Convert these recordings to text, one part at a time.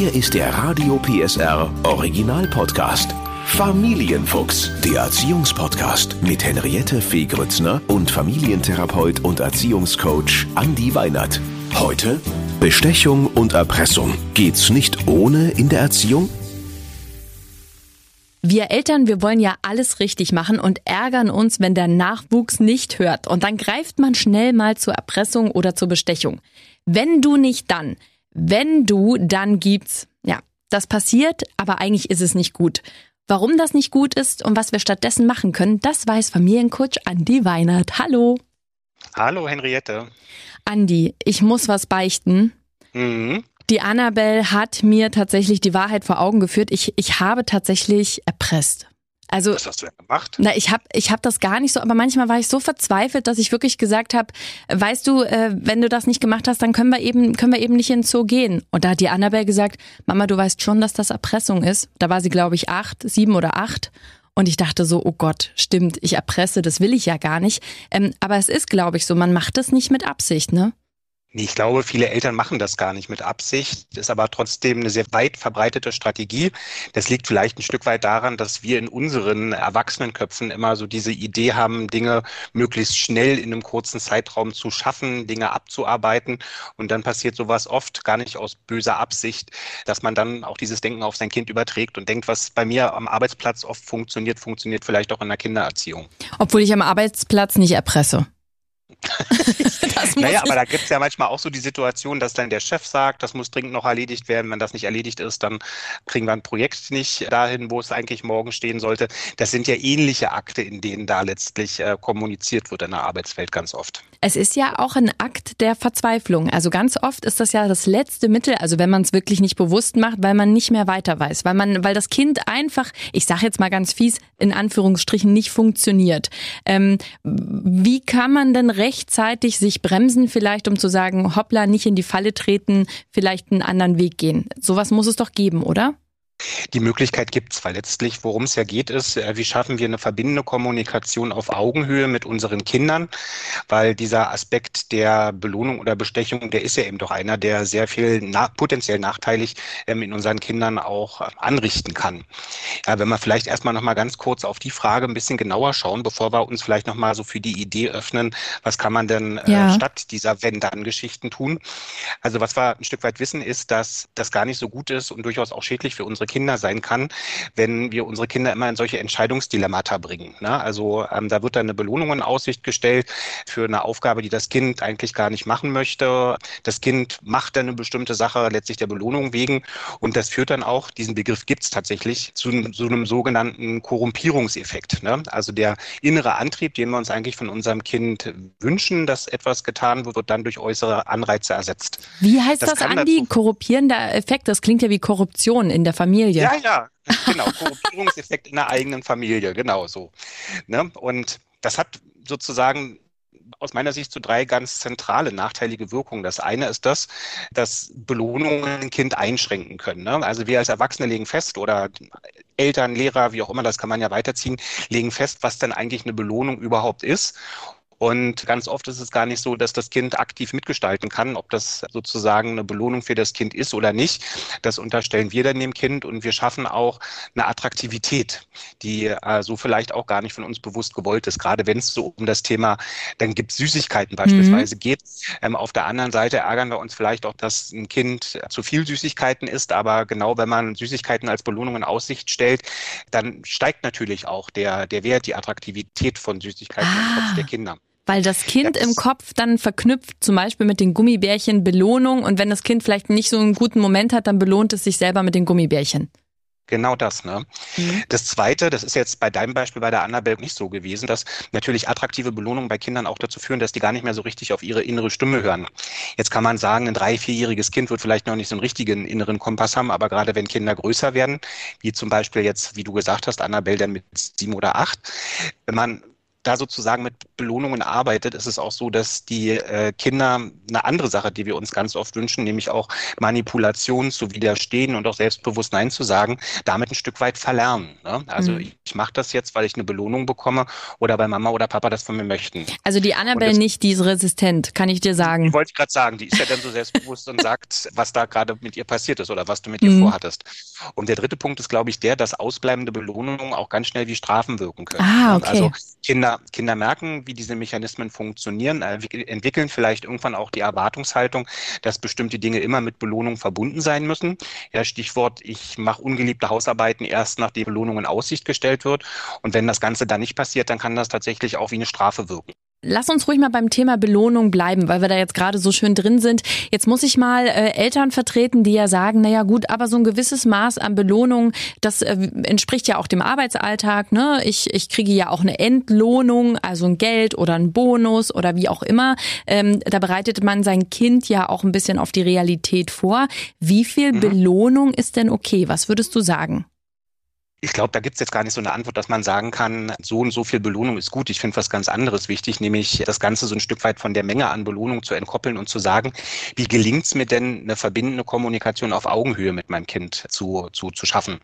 Hier ist der Radio PSR Original Podcast. Familienfuchs, der Erziehungspodcast mit Henriette Fee Grützner und Familientherapeut und Erziehungscoach Andi Weinert. Heute Bestechung und Erpressung. Geht's nicht ohne in der Erziehung? Wir Eltern, wir wollen ja alles richtig machen und ärgern uns, wenn der Nachwuchs nicht hört. Und dann greift man schnell mal zur Erpressung oder zur Bestechung. Wenn du nicht dann, wenn du, dann gibt's. Ja, das passiert, aber eigentlich ist es nicht gut. Warum das nicht gut ist und was wir stattdessen machen können, das weiß Familiencoach Andi Weinert. Hallo. Hallo Henriette. Andi, ich muss was beichten. Mhm. Die Annabelle hat mir tatsächlich die Wahrheit vor Augen geführt. Ich, ich habe tatsächlich erpresst. Also, Was hast du denn gemacht? Na, ich habe ich hab das gar nicht so, aber manchmal war ich so verzweifelt, dass ich wirklich gesagt habe, weißt du, äh, wenn du das nicht gemacht hast, dann können wir eben können wir eben nicht in den Zoo gehen. Und da hat die Annabelle gesagt, Mama, du weißt schon, dass das Erpressung ist. Da war sie, glaube ich, acht, sieben oder acht. Und ich dachte so, oh Gott, stimmt, ich erpresse, das will ich ja gar nicht. Ähm, aber es ist, glaube ich, so, man macht das nicht mit Absicht, ne? Ich glaube, viele Eltern machen das gar nicht mit Absicht, ist aber trotzdem eine sehr weit verbreitete Strategie. Das liegt vielleicht ein Stück weit daran, dass wir in unseren Erwachsenenköpfen immer so diese Idee haben, Dinge möglichst schnell in einem kurzen Zeitraum zu schaffen, Dinge abzuarbeiten. Und dann passiert sowas oft gar nicht aus böser Absicht, dass man dann auch dieses Denken auf sein Kind überträgt und denkt, was bei mir am Arbeitsplatz oft funktioniert, funktioniert vielleicht auch in der Kindererziehung. Obwohl ich am Arbeitsplatz nicht erpresse. naja, aber da gibt es ja manchmal auch so die Situation, dass dann der Chef sagt, das muss dringend noch erledigt werden. Wenn das nicht erledigt ist, dann kriegen wir ein Projekt nicht dahin, wo es eigentlich morgen stehen sollte. Das sind ja ähnliche Akte, in denen da letztlich äh, kommuniziert wird in der Arbeitswelt ganz oft. Es ist ja auch ein Akt der Verzweiflung. Also ganz oft ist das ja das letzte Mittel, also wenn man es wirklich nicht bewusst macht, weil man nicht mehr weiter weiß, weil man, weil das Kind einfach, ich sage jetzt mal ganz fies, in Anführungsstrichen nicht funktioniert. Ähm, wie kann man denn rechtzeitig sich bremsen, vielleicht um zu sagen, hoppla, nicht in die Falle treten, vielleicht einen anderen Weg gehen? Sowas muss es doch geben, oder? Die Möglichkeit gibt es, weil letztlich, worum es ja geht, ist, äh, wie schaffen wir eine verbindende Kommunikation auf Augenhöhe mit unseren Kindern, weil dieser Aspekt der Belohnung oder Bestechung, der ist ja eben doch einer, der sehr viel nach, potenziell nachteilig ähm, in unseren Kindern auch äh, anrichten kann. Ja, wenn wir vielleicht erstmal nochmal ganz kurz auf die Frage ein bisschen genauer schauen, bevor wir uns vielleicht nochmal so für die Idee öffnen, was kann man denn äh, ja. statt dieser Wenn-Dann-Geschichten tun? Also was wir ein Stück weit wissen, ist, dass das gar nicht so gut ist und durchaus auch schädlich für unsere Kinder sein kann, wenn wir unsere Kinder immer in solche Entscheidungsdilemmata bringen. Ne? Also ähm, da wird dann eine Belohnung in Aussicht gestellt für eine Aufgabe, die das Kind eigentlich gar nicht machen möchte. Das Kind macht dann eine bestimmte Sache letztlich der Belohnung wegen und das führt dann auch, diesen Begriff gibt es tatsächlich, zu, so einem sogenannten Korrumpierungseffekt. Ne? Also der innere Antrieb, den wir uns eigentlich von unserem Kind wünschen, dass etwas getan wird, wird dann durch äußere Anreize ersetzt. Wie heißt das, das Andi? Korruptierender Effekt? Das klingt ja wie Korruption in der Familie. Familie. Ja, ja, genau. Korruptierungseffekt in der eigenen Familie, genau so. Ne? Und das hat sozusagen aus meiner Sicht so drei ganz zentrale nachteilige Wirkungen. Das eine ist das, dass Belohnungen ein Kind einschränken können. Ne? Also wir als Erwachsene legen fest oder Eltern, Lehrer, wie auch immer, das kann man ja weiterziehen, legen fest, was denn eigentlich eine Belohnung überhaupt ist. Und ganz oft ist es gar nicht so, dass das Kind aktiv mitgestalten kann, ob das sozusagen eine Belohnung für das Kind ist oder nicht. Das unterstellen wir dann dem Kind und wir schaffen auch eine Attraktivität, die äh, so vielleicht auch gar nicht von uns bewusst gewollt ist. Gerade wenn es so um das Thema, dann gibt es Süßigkeiten beispielsweise mhm. geht. Ähm, auf der anderen Seite ärgern wir uns vielleicht auch, dass ein Kind zu viel Süßigkeiten isst, aber genau wenn man Süßigkeiten als Belohnung in Aussicht stellt, dann steigt natürlich auch der, der Wert, die Attraktivität von Süßigkeiten ah. im Kopf der Kinder. Weil das Kind ja, im Kopf dann verknüpft, zum Beispiel mit den Gummibärchen, Belohnung. Und wenn das Kind vielleicht nicht so einen guten Moment hat, dann belohnt es sich selber mit den Gummibärchen. Genau das. Ne? Mhm. Das Zweite, das ist jetzt bei deinem Beispiel bei der Annabelle nicht so gewesen, dass natürlich attraktive Belohnungen bei Kindern auch dazu führen, dass die gar nicht mehr so richtig auf ihre innere Stimme hören. Jetzt kann man sagen, ein drei-, vierjähriges Kind wird vielleicht noch nicht so einen richtigen inneren Kompass haben, aber gerade wenn Kinder größer werden, wie zum Beispiel jetzt, wie du gesagt hast, Annabelle dann mit sieben oder acht, wenn man da sozusagen mit Belohnungen arbeitet, ist es auch so, dass die äh, Kinder eine andere Sache, die wir uns ganz oft wünschen, nämlich auch Manipulation zu widerstehen und auch selbstbewusst Nein zu sagen, damit ein Stück weit verlernen. Ne? Also mhm. ich, ich mache das jetzt, weil ich eine Belohnung bekomme oder weil Mama oder Papa das von mir möchten. Also die Annabelle nicht, die ist resistent, kann ich dir sagen. Die wollte ich gerade sagen, die ist ja dann so selbstbewusst und sagt, was da gerade mit ihr passiert ist oder was du mit ihr mhm. vorhattest. Und der dritte Punkt ist, glaube ich, der, dass ausbleibende Belohnungen auch ganz schnell wie Strafen wirken können. Ah, okay. Also Kinder, Kinder merken, wie diese Mechanismen funktionieren, äh, entwickeln vielleicht irgendwann auch die Erwartungshaltung, dass bestimmte Dinge immer mit Belohnung verbunden sein müssen. Ja, Stichwort, ich mache ungeliebte Hausarbeiten erst, nachdem Belohnung in Aussicht gestellt wird. Und wenn das Ganze dann nicht passiert, dann kann das tatsächlich auch wie eine Strafe wirken. Lass uns ruhig mal beim Thema Belohnung bleiben, weil wir da jetzt gerade so schön drin sind. Jetzt muss ich mal äh, Eltern vertreten, die ja sagen, naja gut, aber so ein gewisses Maß an Belohnung, das äh, entspricht ja auch dem Arbeitsalltag. Ne? Ich, ich kriege ja auch eine Entlohnung, also ein Geld oder ein Bonus oder wie auch immer. Ähm, da bereitet man sein Kind ja auch ein bisschen auf die Realität vor. Wie viel mhm. Belohnung ist denn okay? Was würdest du sagen? Ich glaube, da gibt es jetzt gar nicht so eine Antwort, dass man sagen kann, so und so viel Belohnung ist gut. Ich finde was ganz anderes wichtig, nämlich das Ganze so ein Stück weit von der Menge an Belohnung zu entkoppeln und zu sagen, wie gelingt es mir denn, eine verbindende Kommunikation auf Augenhöhe mit meinem Kind zu, zu, zu schaffen.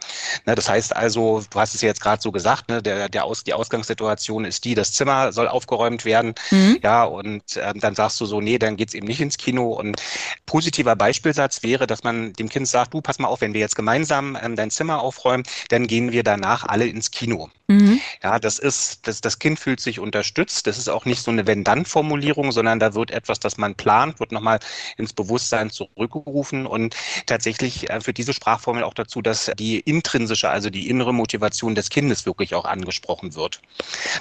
Ne, das heißt also, du hast es ja jetzt gerade so gesagt, ne, der, der Aus, die Ausgangssituation ist die, das Zimmer soll aufgeräumt werden. Mhm. Ja, und äh, dann sagst du so, nee, dann geht's eben nicht ins Kino. Und positiver Beispielsatz wäre, dass man dem Kind sagt, du, pass mal auf, wenn wir jetzt gemeinsam ähm, dein Zimmer aufräumen, dann gehen gehen wir danach alle ins Kino. Mhm. Ja, das ist, das, das Kind fühlt sich unterstützt. Das ist auch nicht so eine Wenn-Dann-Formulierung, sondern da wird etwas, das man plant, wird nochmal ins Bewusstsein zurückgerufen. Und tatsächlich äh, führt diese Sprachformel auch dazu, dass die intrinsische, also die innere Motivation des Kindes wirklich auch angesprochen wird.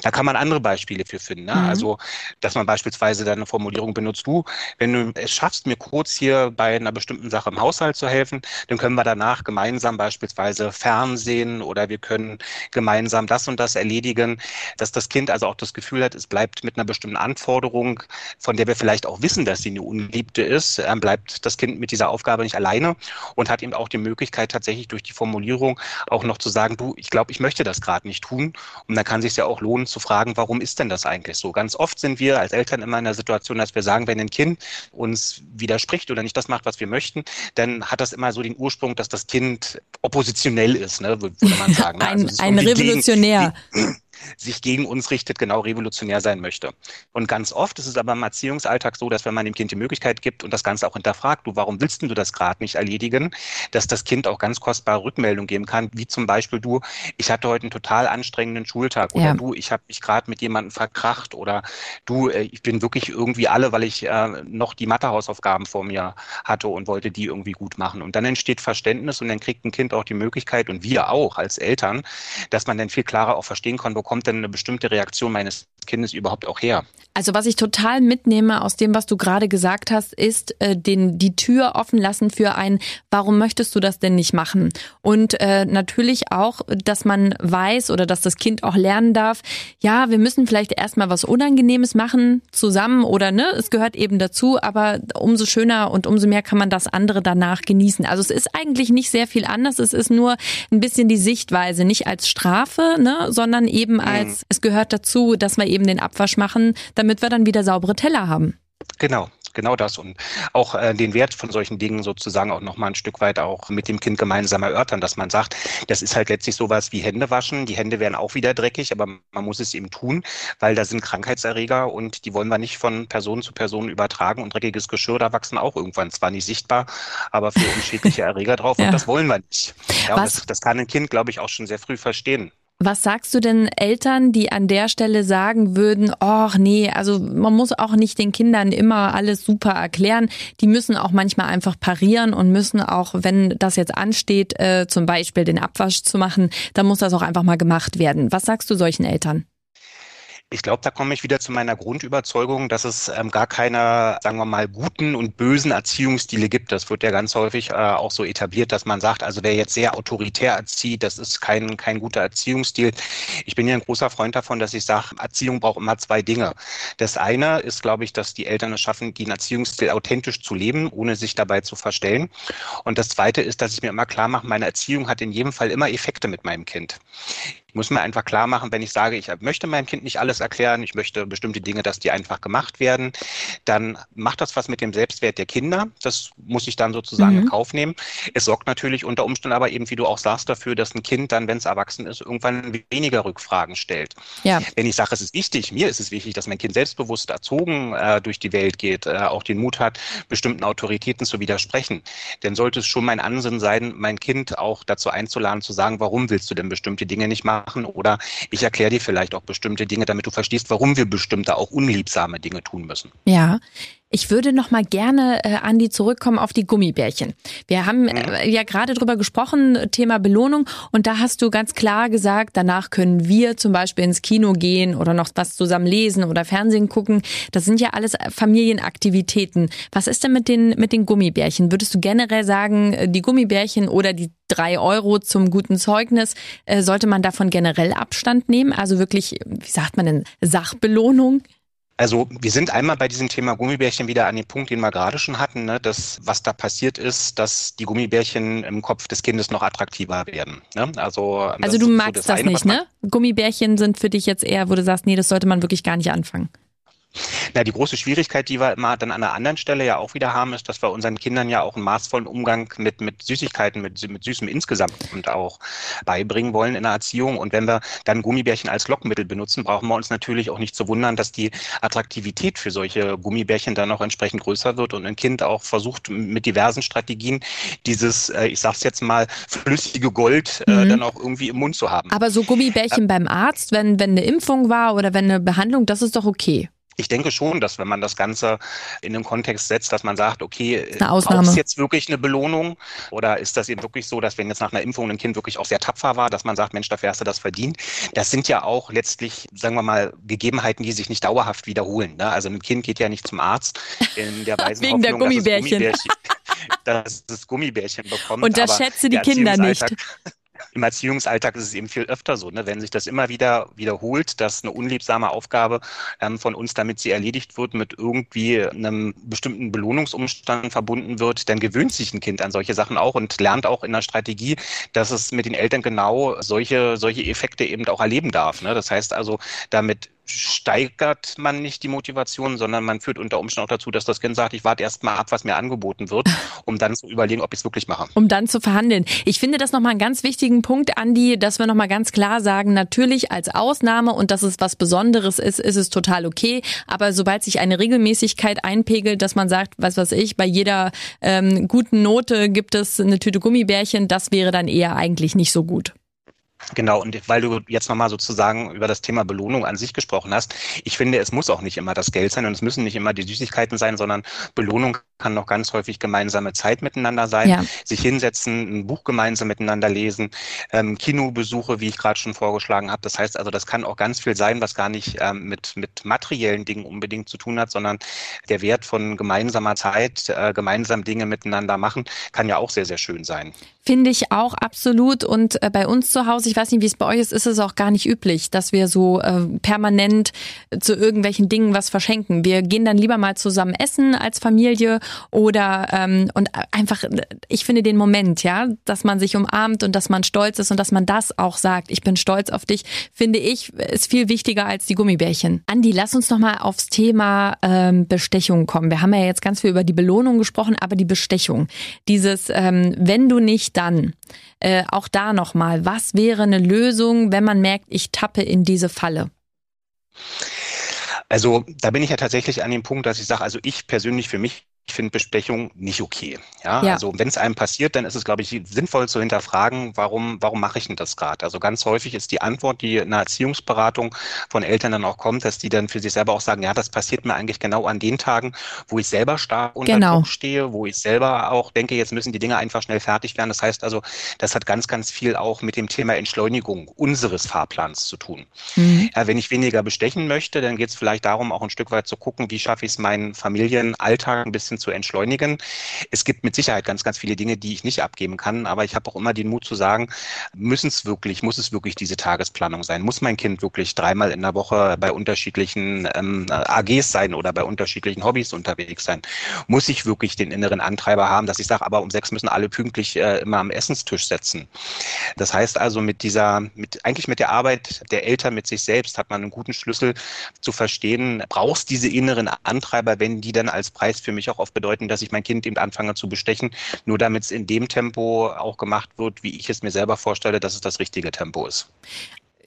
Da kann man andere Beispiele für finden. Ne? Mhm. Also, dass man beispielsweise dann eine Formulierung benutzt, du, wenn du es schaffst, mir kurz hier bei einer bestimmten Sache im Haushalt zu helfen, dann können wir danach gemeinsam beispielsweise Fernsehen oder wir können gemeinsam das und das erledigen, dass das Kind also auch das Gefühl hat, es bleibt mit einer bestimmten Anforderung, von der wir vielleicht auch wissen, dass sie eine Ungeliebte ist, äh, bleibt das Kind mit dieser Aufgabe nicht alleine und hat eben auch die Möglichkeit, tatsächlich durch die Formulierung auch noch zu sagen, du, ich glaube, ich möchte das gerade nicht tun. Und dann kann sich ja auch lohnen zu fragen, warum ist denn das eigentlich so? Ganz oft sind wir als Eltern immer in der Situation, dass wir sagen, wenn ein Kind uns widerspricht oder nicht das macht, was wir möchten, dann hat das immer so den Ursprung, dass das Kind oppositionell ist, ne, würde man sagen. Ne? ein, also ein Revolutionär. Gegen, sich gegen uns richtet, genau revolutionär sein möchte. Und ganz oft ist es aber im Erziehungsalltag so, dass wenn man dem Kind die Möglichkeit gibt und das Ganze auch hinterfragt, du, warum willst du das gerade nicht erledigen, dass das Kind auch ganz kostbare Rückmeldungen geben kann, wie zum Beispiel du, ich hatte heute einen total anstrengenden Schultag oder ja. du, ich habe mich gerade mit jemandem verkracht oder du, äh, ich bin wirklich irgendwie alle, weil ich äh, noch die Mathehausaufgaben vor mir hatte und wollte die irgendwie gut machen. Und dann entsteht Verständnis und dann kriegt ein Kind auch die Möglichkeit und wir auch als Eltern, dass man dann viel klarer auch verstehen kann, wo kommt denn eine bestimmte Reaktion meines Kindes überhaupt auch her? Also was ich total mitnehme aus dem, was du gerade gesagt hast, ist äh, den, die Tür offen lassen für ein, warum möchtest du das denn nicht machen? Und äh, natürlich auch, dass man weiß oder dass das Kind auch lernen darf, ja, wir müssen vielleicht erstmal was Unangenehmes machen zusammen oder ne, es gehört eben dazu, aber umso schöner und umso mehr kann man das andere danach genießen. Also es ist eigentlich nicht sehr viel anders, es ist nur ein bisschen die Sichtweise, nicht als Strafe, ne, sondern eben als, mhm. es gehört dazu, dass wir eben den Abwasch machen, damit wir dann wieder saubere Teller haben. Genau, genau das und auch äh, den Wert von solchen Dingen sozusagen auch nochmal ein Stück weit auch mit dem Kind gemeinsam erörtern, dass man sagt, das ist halt letztlich sowas wie Hände waschen. Die Hände werden auch wieder dreckig, aber man muss es eben tun, weil da sind Krankheitserreger und die wollen wir nicht von Person zu Person übertragen und dreckiges Geschirr, da wachsen auch irgendwann zwar nicht sichtbar, aber für unschädliche Erreger drauf ja. und das wollen wir nicht. Ja, das, das kann ein Kind, glaube ich, auch schon sehr früh verstehen. Was sagst du denn Eltern, die an der Stelle sagen würden, ach nee, also man muss auch nicht den Kindern immer alles super erklären. Die müssen auch manchmal einfach parieren und müssen auch, wenn das jetzt ansteht, äh, zum Beispiel den Abwasch zu machen, dann muss das auch einfach mal gemacht werden. Was sagst du solchen Eltern? Ich glaube, da komme ich wieder zu meiner Grundüberzeugung, dass es ähm, gar keine, sagen wir mal, guten und bösen Erziehungsstile gibt. Das wird ja ganz häufig äh, auch so etabliert, dass man sagt, also wer jetzt sehr autoritär erzieht, das ist kein, kein guter Erziehungsstil. Ich bin ja ein großer Freund davon, dass ich sage, Erziehung braucht immer zwei Dinge. Das eine ist, glaube ich, dass die Eltern es schaffen, den Erziehungsstil authentisch zu leben, ohne sich dabei zu verstellen. Und das zweite ist, dass ich mir immer klar mache, meine Erziehung hat in jedem Fall immer Effekte mit meinem Kind muss mir einfach klar machen, wenn ich sage, ich möchte meinem Kind nicht alles erklären, ich möchte bestimmte Dinge, dass die einfach gemacht werden, dann macht das was mit dem Selbstwert der Kinder. Das muss ich dann sozusagen mhm. in Kauf nehmen. Es sorgt natürlich unter Umständen aber eben, wie du auch sagst, dafür, dass ein Kind dann, wenn es erwachsen ist, irgendwann weniger Rückfragen stellt. Ja. Wenn ich sage, es ist wichtig, mir ist es wichtig, dass mein Kind selbstbewusst erzogen äh, durch die Welt geht, äh, auch den Mut hat, bestimmten Autoritäten zu widersprechen, dann sollte es schon mein Ansinnen sein, mein Kind auch dazu einzuladen, zu sagen, warum willst du denn bestimmte Dinge nicht machen? Oder ich erkläre dir vielleicht auch bestimmte Dinge, damit du verstehst, warum wir bestimmte auch unliebsame Dinge tun müssen. Ja, ich würde noch mal gerne, äh, Andi, zurückkommen auf die Gummibärchen. Wir haben äh, ja gerade drüber gesprochen, Thema Belohnung. Und da hast du ganz klar gesagt, danach können wir zum Beispiel ins Kino gehen oder noch was zusammen lesen oder Fernsehen gucken. Das sind ja alles Familienaktivitäten. Was ist denn mit den, mit den Gummibärchen? Würdest du generell sagen, die Gummibärchen oder die drei Euro zum guten Zeugnis, äh, sollte man davon generell Abstand nehmen? Also wirklich, wie sagt man denn, Sachbelohnung? Also wir sind einmal bei diesem Thema Gummibärchen wieder an dem Punkt, den wir gerade schon hatten, ne, dass was da passiert ist, dass die Gummibärchen im Kopf des Kindes noch attraktiver werden. Ne? Also, also du magst so das, das eine, nicht, ne? Gummibärchen sind für dich jetzt eher, wo du sagst, nee, das sollte man wirklich gar nicht anfangen. Na, die große Schwierigkeit, die wir immer dann an einer anderen Stelle ja auch wieder haben, ist, dass wir unseren Kindern ja auch einen maßvollen Umgang mit, mit Süßigkeiten, mit, mit Süßem insgesamt und auch beibringen wollen in der Erziehung. Und wenn wir dann Gummibärchen als Lockmittel benutzen, brauchen wir uns natürlich auch nicht zu wundern, dass die Attraktivität für solche Gummibärchen dann auch entsprechend größer wird und ein Kind auch versucht, mit diversen Strategien dieses, äh, ich sag's jetzt mal, flüssige Gold äh, mhm. dann auch irgendwie im Mund zu haben. Aber so Gummibärchen äh, beim Arzt, wenn, wenn eine Impfung war oder wenn eine Behandlung, das ist doch okay. Ich denke schon, dass wenn man das Ganze in den Kontext setzt, dass man sagt, okay, braucht es jetzt wirklich eine Belohnung? Oder ist das eben wirklich so, dass wenn jetzt nach einer Impfung ein Kind wirklich auch sehr tapfer war, dass man sagt, Mensch, dafür hast du das verdient? Das sind ja auch letztlich, sagen wir mal, Gegebenheiten, die sich nicht dauerhaft wiederholen. Ne? Also ein Kind geht ja nicht zum Arzt in der weisen Wegen Hoffnung, der Gummibärchen. Dass es Gummibärchen, dass es Gummibärchen bekommt. Und das schätze die Kinder nicht. Im Erziehungsalltag ist es eben viel öfter so, ne? wenn sich das immer wieder wiederholt, dass eine unliebsame Aufgabe ähm, von uns, damit sie erledigt wird, mit irgendwie einem bestimmten Belohnungsumstand verbunden wird, dann gewöhnt sich ein Kind an solche Sachen auch und lernt auch in der Strategie, dass es mit den Eltern genau solche, solche Effekte eben auch erleben darf. Ne? Das heißt also, damit steigert man nicht die Motivation, sondern man führt unter Umständen auch dazu, dass das Kind sagt, ich warte erst mal ab, was mir angeboten wird, um dann zu überlegen, ob ich es wirklich mache. Um dann zu verhandeln. Ich finde das nochmal einen ganz wichtigen Punkt, Andi, dass wir nochmal ganz klar sagen, natürlich als Ausnahme und dass es was Besonderes ist, ist es total okay. Aber sobald sich eine Regelmäßigkeit einpegelt, dass man sagt, was weiß ich, bei jeder ähm, guten Note gibt es eine Tüte Gummibärchen, das wäre dann eher eigentlich nicht so gut. Genau, und weil du jetzt nochmal sozusagen über das Thema Belohnung an sich gesprochen hast, ich finde, es muss auch nicht immer das Geld sein und es müssen nicht immer die Süßigkeiten sein, sondern Belohnung kann noch ganz häufig gemeinsame Zeit miteinander sein, ja. sich hinsetzen, ein Buch gemeinsam miteinander lesen, ähm, Kinobesuche, wie ich gerade schon vorgeschlagen habe. Das heißt also, das kann auch ganz viel sein, was gar nicht ähm, mit, mit materiellen Dingen unbedingt zu tun hat, sondern der Wert von gemeinsamer Zeit, äh, gemeinsam Dinge miteinander machen, kann ja auch sehr, sehr schön sein. Finde ich auch absolut. Und äh, bei uns zu Hause, ich weiß nicht, wie es bei euch ist, ist es auch gar nicht üblich, dass wir so äh, permanent zu irgendwelchen Dingen was verschenken. Wir gehen dann lieber mal zusammen essen als Familie oder ähm, und einfach, ich finde den Moment, ja, dass man sich umarmt und dass man stolz ist und dass man das auch sagt, ich bin stolz auf dich, finde ich, ist viel wichtiger als die Gummibärchen. Andi, lass uns nochmal aufs Thema ähm, Bestechung kommen. Wir haben ja jetzt ganz viel über die Belohnung gesprochen, aber die Bestechung. Dieses, ähm, wenn du nicht dann? Äh, auch da nochmal, was wäre eine Lösung, wenn man merkt, ich tappe in diese Falle? Also da bin ich ja tatsächlich an dem Punkt, dass ich sage, also ich persönlich für mich ich finde Besprechung nicht okay. Ja, ja. also wenn es einem passiert, dann ist es, glaube ich, sinnvoll zu hinterfragen, warum, warum mache ich denn das gerade? Also ganz häufig ist die Antwort, die in einer Erziehungsberatung von Eltern dann auch kommt, dass die dann für sich selber auch sagen, ja, das passiert mir eigentlich genau an den Tagen, wo ich selber stark unter genau. Druck stehe, wo ich selber auch denke, jetzt müssen die Dinge einfach schnell fertig werden. Das heißt also, das hat ganz, ganz viel auch mit dem Thema Entschleunigung unseres Fahrplans zu tun. Mhm. Ja, wenn ich weniger bestechen möchte, dann geht es vielleicht darum, auch ein Stück weit zu gucken, wie schaffe ich es, meinen Familienalltag ein bisschen bisschen zu entschleunigen. Es gibt mit Sicherheit ganz, ganz viele Dinge, die ich nicht abgeben kann, aber ich habe auch immer den Mut zu sagen, müssen es wirklich, muss es wirklich diese Tagesplanung sein? Muss mein Kind wirklich dreimal in der Woche bei unterschiedlichen ähm, AGs sein oder bei unterschiedlichen Hobbys unterwegs sein? Muss ich wirklich den inneren Antreiber haben, dass ich sage, aber um sechs müssen alle pünktlich äh, immer am Essenstisch setzen? Das heißt also, mit dieser, mit, eigentlich mit der Arbeit der Eltern mit sich selbst hat man einen guten Schlüssel zu verstehen, brauchst diese inneren Antreiber, wenn die dann als Preis für mich auch oft bedeuten, dass ich mein Kind eben anfange zu bestechen, nur damit es in dem Tempo auch gemacht wird, wie ich es mir selber vorstelle, dass es das richtige Tempo ist.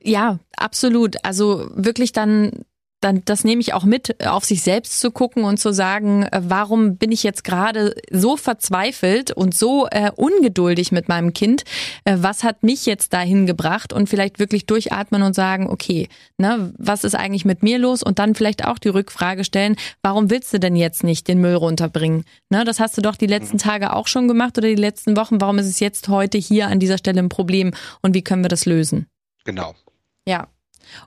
Ja, absolut. Also wirklich dann dann das nehme ich auch mit, auf sich selbst zu gucken und zu sagen, äh, warum bin ich jetzt gerade so verzweifelt und so äh, ungeduldig mit meinem Kind? Äh, was hat mich jetzt dahin gebracht? Und vielleicht wirklich durchatmen und sagen, okay, ne, was ist eigentlich mit mir los? Und dann vielleicht auch die Rückfrage stellen, warum willst du denn jetzt nicht den Müll runterbringen? Ne, das hast du doch die letzten mhm. Tage auch schon gemacht oder die letzten Wochen. Warum ist es jetzt heute hier an dieser Stelle ein Problem und wie können wir das lösen? Genau. Ja.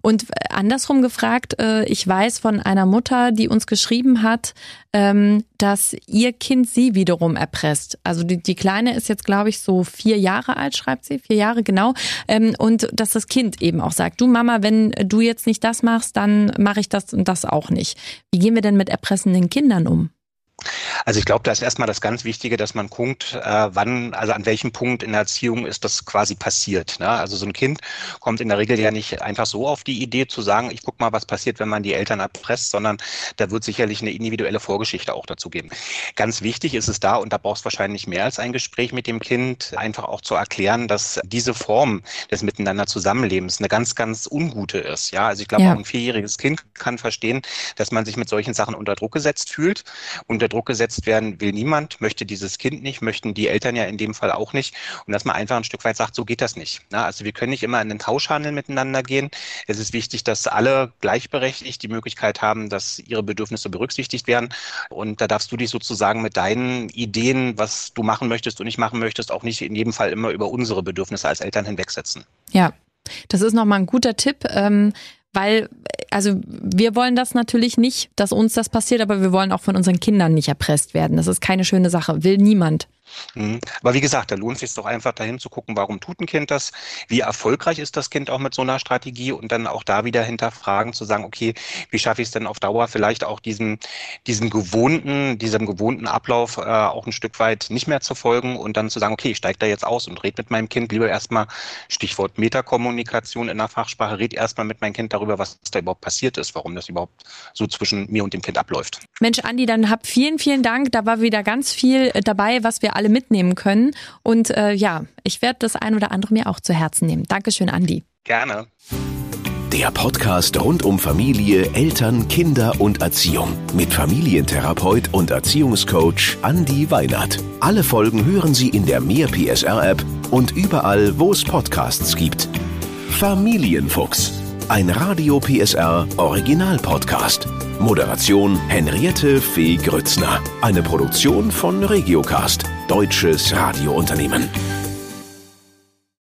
Und andersrum gefragt, äh, ich weiß von einer Mutter, die uns geschrieben hat, ähm, dass ihr Kind sie wiederum erpresst. Also die, die Kleine ist jetzt, glaube ich, so vier Jahre alt, schreibt sie, vier Jahre genau. Ähm, und dass das Kind eben auch sagt, du Mama, wenn du jetzt nicht das machst, dann mache ich das und das auch nicht. Wie gehen wir denn mit erpressenden Kindern um? Also ich glaube, da ist erstmal das ganz Wichtige, dass man guckt, äh, wann, also an welchem Punkt in der Erziehung ist das quasi passiert. Ne? Also so ein Kind kommt in der Regel ja nicht einfach so auf die Idee zu sagen, ich guck mal, was passiert, wenn man die Eltern erpresst, sondern da wird sicherlich eine individuelle Vorgeschichte auch dazu geben. Ganz wichtig ist es da, und da brauchst du wahrscheinlich mehr als ein Gespräch mit dem Kind, einfach auch zu erklären, dass diese Form des Miteinander Zusammenlebens eine ganz, ganz ungute ist. Ja, also ich glaube, ja. auch ein vierjähriges Kind kann verstehen, dass man sich mit solchen Sachen unter Druck gesetzt fühlt. Unter Druck gesetzt werden will niemand, möchte dieses Kind nicht, möchten die Eltern ja in dem Fall auch nicht. Und dass man einfach ein Stück weit sagt, so geht das nicht. Na, also wir können nicht immer in den Tauschhandel miteinander gehen. Es ist wichtig, dass alle gleichberechtigt die Möglichkeit haben, dass ihre Bedürfnisse berücksichtigt werden. Und da darfst du dich sozusagen mit deinen Ideen, was du machen möchtest und nicht machen möchtest, auch nicht in jedem Fall immer über unsere Bedürfnisse als Eltern hinwegsetzen. Ja, das ist nochmal ein guter Tipp. Ähm weil, also wir wollen das natürlich nicht, dass uns das passiert, aber wir wollen auch von unseren Kindern nicht erpresst werden. Das ist keine schöne Sache, will niemand. Mhm. Aber wie gesagt, da lohnt es sich doch einfach dahin zu gucken, warum tut ein Kind das? Wie erfolgreich ist das Kind auch mit so einer Strategie? Und dann auch da wieder hinterfragen, zu sagen, okay, wie schaffe ich es denn auf Dauer vielleicht auch diesen, diesen gewohnten, diesem gewohnten Ablauf äh, auch ein Stück weit nicht mehr zu folgen und dann zu sagen, okay, ich steige da jetzt aus und rede mit meinem Kind lieber erstmal, Stichwort Metakommunikation in der Fachsprache, red erstmal mit meinem Kind darüber, was da überhaupt passiert ist, warum das überhaupt so zwischen mir und dem Kind abläuft. Mensch, Andi, dann hab vielen, vielen Dank. Da war wieder ganz viel äh, dabei, was wir alle mitnehmen können. Und äh, ja, ich werde das ein oder andere mir auch zu Herzen nehmen. Dankeschön, Andi. Gerne. Der Podcast rund um Familie, Eltern, Kinder und Erziehung mit Familientherapeut und Erziehungscoach Andi Weinert. Alle Folgen hören Sie in der Mehr PSR App und überall, wo es Podcasts gibt. Familienfuchs, ein Radio PSR Original Podcast. Moderation Henriette Fee Grützner. Eine Produktion von Regiocast, deutsches Radiounternehmen.